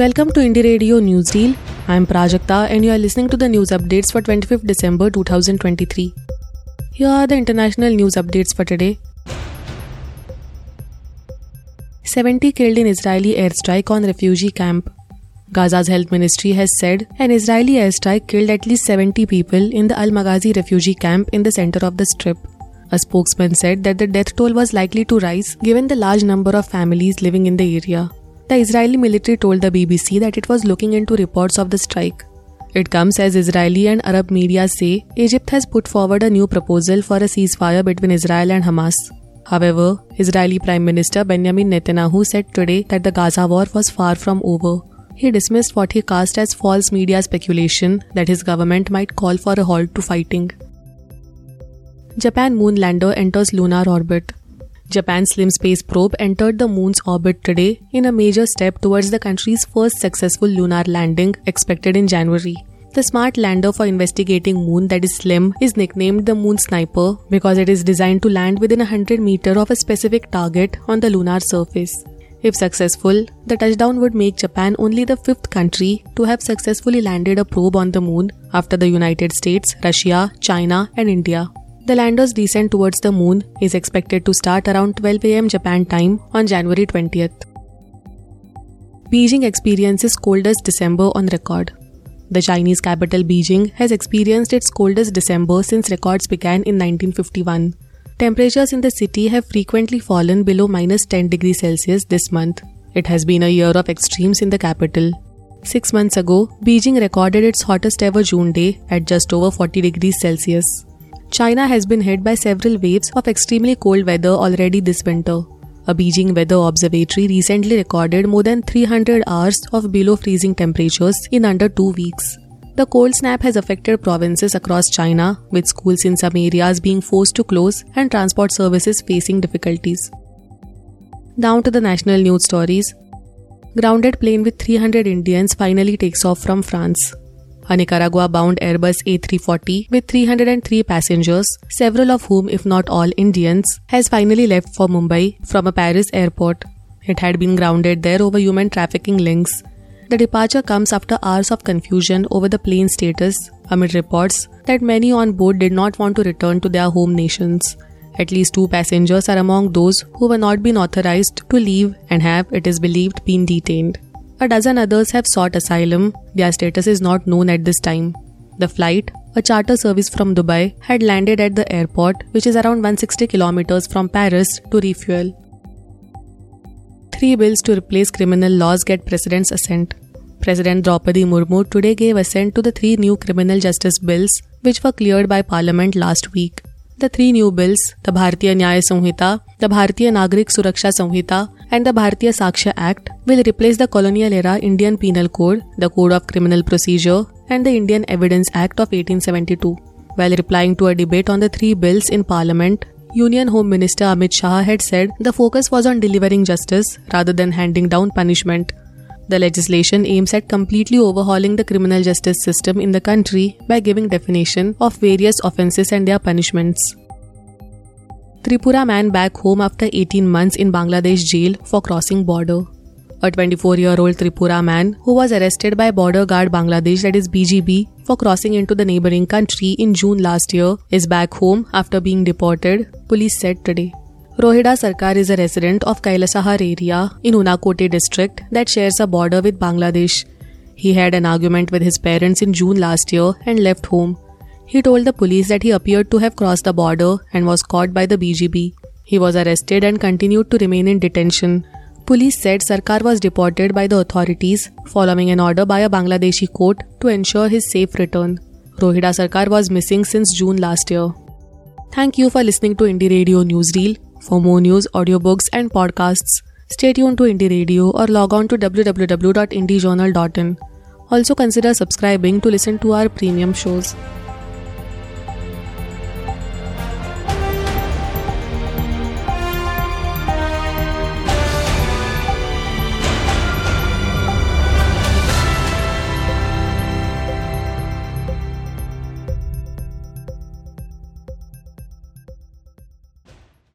Welcome to Indie Radio Newsreel. I'm Prajakta and you are listening to the news updates for 25th December 2023. Here are the international news updates for today. 70 killed in Israeli airstrike on refugee camp. Gaza's health ministry has said an Israeli airstrike killed at least 70 people in the Al Maghazi refugee camp in the center of the strip. A spokesman said that the death toll was likely to rise given the large number of families living in the area. The Israeli military told the BBC that it was looking into reports of the strike. It comes as Israeli and Arab media say Egypt has put forward a new proposal for a ceasefire between Israel and Hamas. However, Israeli Prime Minister Benjamin Netanyahu said today that the Gaza war was far from over. He dismissed what he cast as false media speculation that his government might call for a halt to fighting. Japan moon lander enters lunar orbit. Japan's Slim Space probe entered the moon's orbit today in a major step towards the country's first successful lunar landing expected in January. The smart lander for investigating moon that is slim is nicknamed the moon sniper because it is designed to land within 100 meter of a specific target on the lunar surface. If successful, the touchdown would make Japan only the fifth country to have successfully landed a probe on the moon after the United States, Russia, China, and India. The lander's descent towards the moon is expected to start around 12 am Japan time on January 20th. Beijing experiences coldest December on record. The Chinese capital Beijing has experienced its coldest December since records began in 1951. Temperatures in the city have frequently fallen below minus 10 degrees Celsius this month. It has been a year of extremes in the capital. Six months ago, Beijing recorded its hottest ever June day at just over 40 degrees Celsius. China has been hit by several waves of extremely cold weather already this winter. A Beijing Weather Observatory recently recorded more than 300 hours of below freezing temperatures in under two weeks. The cold snap has affected provinces across China, with schools in some areas being forced to close and transport services facing difficulties. Down to the national news stories. Grounded plane with 300 Indians finally takes off from France. A Nicaragua bound Airbus A340 with 303 passengers, several of whom, if not all Indians, has finally left for Mumbai from a Paris airport. It had been grounded there over human trafficking links. The departure comes after hours of confusion over the plane's status amid reports that many on board did not want to return to their home nations. At least two passengers are among those who were not been authorized to leave and have, it is believed, been detained. A dozen others have sought asylum. Their status is not known at this time. The flight, a charter service from Dubai, had landed at the airport, which is around 160 kilometers from Paris, to refuel. Three bills to replace criminal laws get President's assent. President Draupadi Murmu today gave assent to the three new criminal justice bills which were cleared by Parliament last week. The three new bills, the Bharatiya Nyaya Samhita, the Bharatiya Nagrik Suraksha Samhita, and the Bharatiya Sakshya Act, will replace the colonial era Indian Penal Code, the Code of Criminal Procedure, and the Indian Evidence Act of 1872. While replying to a debate on the three bills in Parliament, Union Home Minister Amit Shah had said the focus was on delivering justice rather than handing down punishment. The legislation aims at completely overhauling the criminal justice system in the country by giving definition of various offences and their punishments. Tripura man back home after 18 months in Bangladesh jail for crossing border. A 24-year-old Tripura man who was arrested by border guard Bangladesh that is BGB for crossing into the neighboring country in June last year is back home after being deported, police said today. Rohida Sarkar is a resident of Kailasahar area in Unakoti district that shares a border with Bangladesh. He had an argument with his parents in June last year and left home. He told the police that he appeared to have crossed the border and was caught by the BGB. He was arrested and continued to remain in detention. Police said Sarkar was deported by the authorities following an order by a Bangladeshi court to ensure his safe return. Rohida Sarkar was missing since June last year. Thank you for listening to Indie Radio Newsreel. For more news, audiobooks, and podcasts, stay tuned to Indie Radio or log on to www.indiejournal.in. Also consider subscribing to listen to our premium shows.